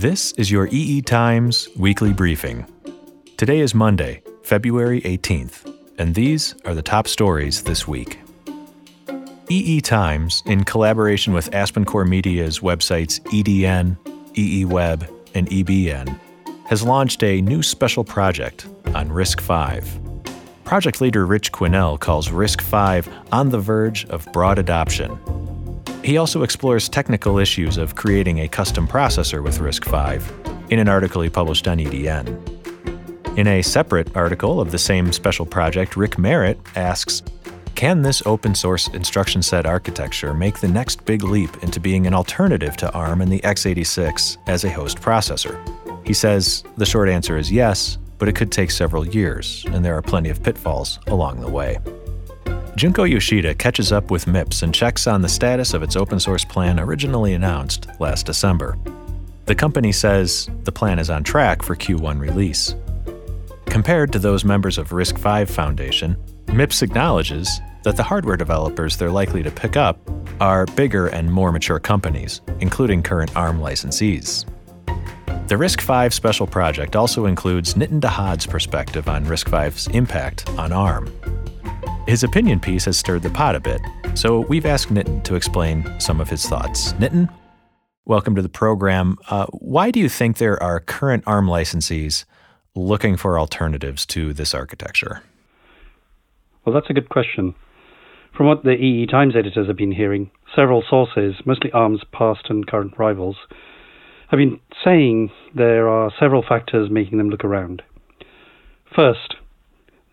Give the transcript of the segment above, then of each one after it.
This is your EE Times weekly briefing. Today is Monday, February 18th, and these are the top stories this week. EE Times, in collaboration with AspenCore Media's websites EDN, EEWeb, and EBN, has launched a new special project on RISC-V. Project leader Rich Quinnell calls RISC-V on the verge of broad adoption. He also explores technical issues of creating a custom processor with RISC-V in an article he published on EDN. In a separate article of the same special project, Rick Merritt asks, can this open source instruction set architecture make the next big leap into being an alternative to ARM and the x86 as a host processor? He says the short answer is yes, but it could take several years, and there are plenty of pitfalls along the way. Junko Yoshida catches up with MIPS and checks on the status of its open source plan originally announced last December. The company says the plan is on track for Q1 release. Compared to those members of RISC-V Foundation, MIPS acknowledges that the hardware developers they're likely to pick up are bigger and more mature companies, including current ARM licensees. The RISC-V special project also includes Nitin Dahad's perspective on RISC-V's impact on ARM. His opinion piece has stirred the pot a bit, so we've asked Nitin to explain some of his thoughts. Nitin, welcome to the program. Uh, why do you think there are current ARM licensees looking for alternatives to this architecture? Well, that's a good question. From what the EE Times editors have been hearing, several sources, mostly ARM's past and current rivals, have been saying there are several factors making them look around. First,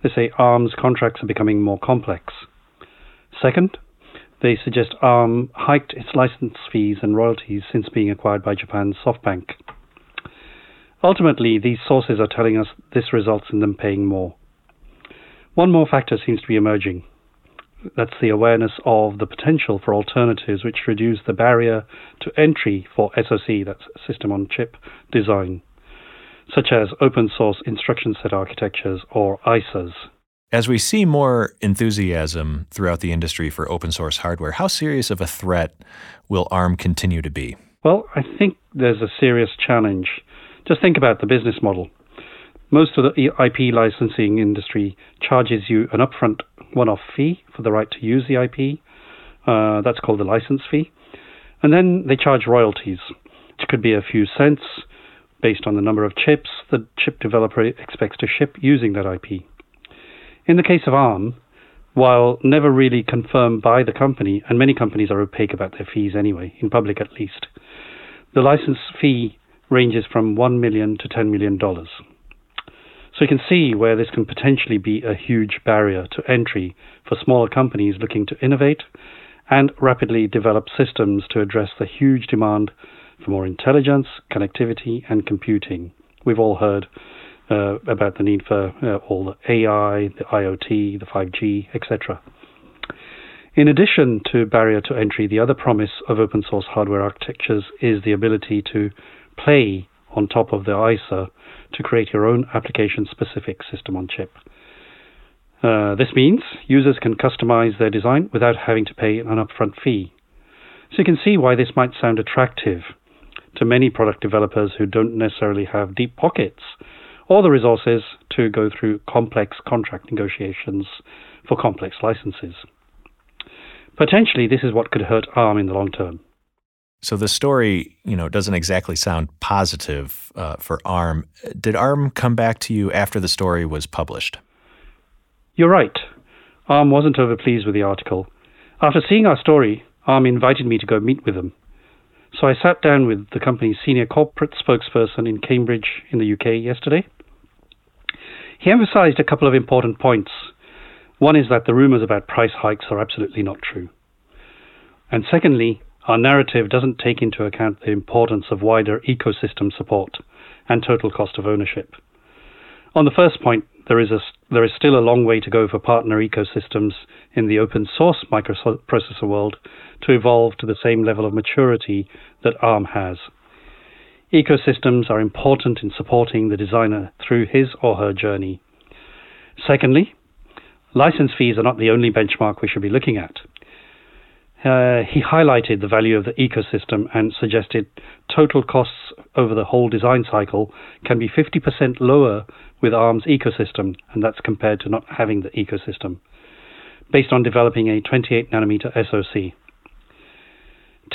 they say ARM's contracts are becoming more complex. Second, they suggest ARM hiked its license fees and royalties since being acquired by Japan's SoftBank. Ultimately, these sources are telling us this results in them paying more. One more factor seems to be emerging that's the awareness of the potential for alternatives which reduce the barrier to entry for SoC, that's system on chip design, such as open source instruction set architectures or ISAs. As we see more enthusiasm throughout the industry for open source hardware, how serious of a threat will ARM continue to be? Well, I think there's a serious challenge. Just think about the business model. Most of the IP licensing industry charges you an upfront one off fee for the right to use the IP. Uh, that's called the license fee. And then they charge royalties, which could be a few cents based on the number of chips the chip developer expects to ship using that IP. In the case of ARM, while never really confirmed by the company, and many companies are opaque about their fees anyway, in public at least, the license fee ranges from 1 million to $10 million. So you can see where this can potentially be a huge barrier to entry for smaller companies looking to innovate and rapidly develop systems to address the huge demand for more intelligence, connectivity, and computing. We've all heard uh, about the need for uh, all the AI, the IoT, the 5G, etc. In addition to barrier to entry, the other promise of open source hardware architectures is the ability to play on top of the ISA to create your own application specific system on chip. Uh, this means users can customize their design without having to pay an upfront fee. So you can see why this might sound attractive to many product developers who don't necessarily have deep pockets or the resources to go through complex contract negotiations for complex licenses. Potentially, this is what could hurt ARM in the long term. So the story, you know, doesn't exactly sound positive uh, for ARM. Did ARM come back to you after the story was published? You're right. ARM wasn't overpleased with the article. After seeing our story, ARM invited me to go meet with them. So I sat down with the company's senior corporate spokesperson in Cambridge in the UK yesterday. He emphasized a couple of important points. One is that the rumors about price hikes are absolutely not true. And secondly, our narrative doesn't take into account the importance of wider ecosystem support and total cost of ownership. On the first point, there is, a, there is still a long way to go for partner ecosystems in the open source microprocessor world to evolve to the same level of maturity that ARM has. Ecosystems are important in supporting the designer through his or her journey. Secondly, license fees are not the only benchmark we should be looking at. Uh, he highlighted the value of the ecosystem and suggested total costs over the whole design cycle can be 50% lower with ARM's ecosystem, and that's compared to not having the ecosystem, based on developing a 28 nanometer SoC.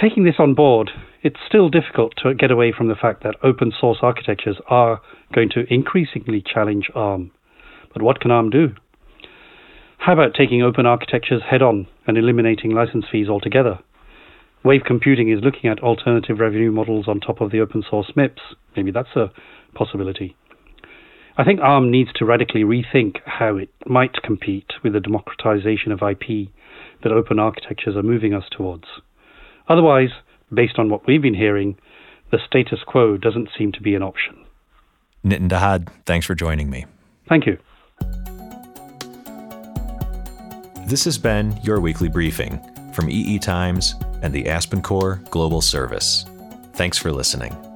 Taking this on board, it's still difficult to get away from the fact that open source architectures are going to increasingly challenge ARM. But what can ARM do? How about taking open architectures head on and eliminating license fees altogether? Wave Computing is looking at alternative revenue models on top of the open source MIPS. Maybe that's a possibility. I think ARM needs to radically rethink how it might compete with the democratization of IP that open architectures are moving us towards. Otherwise, based on what we've been hearing, the status quo doesn't seem to be an option. Nitin Dahad, thanks for joining me. Thank you. This has been your weekly briefing from EE Times and the AspenCore Global Service. Thanks for listening.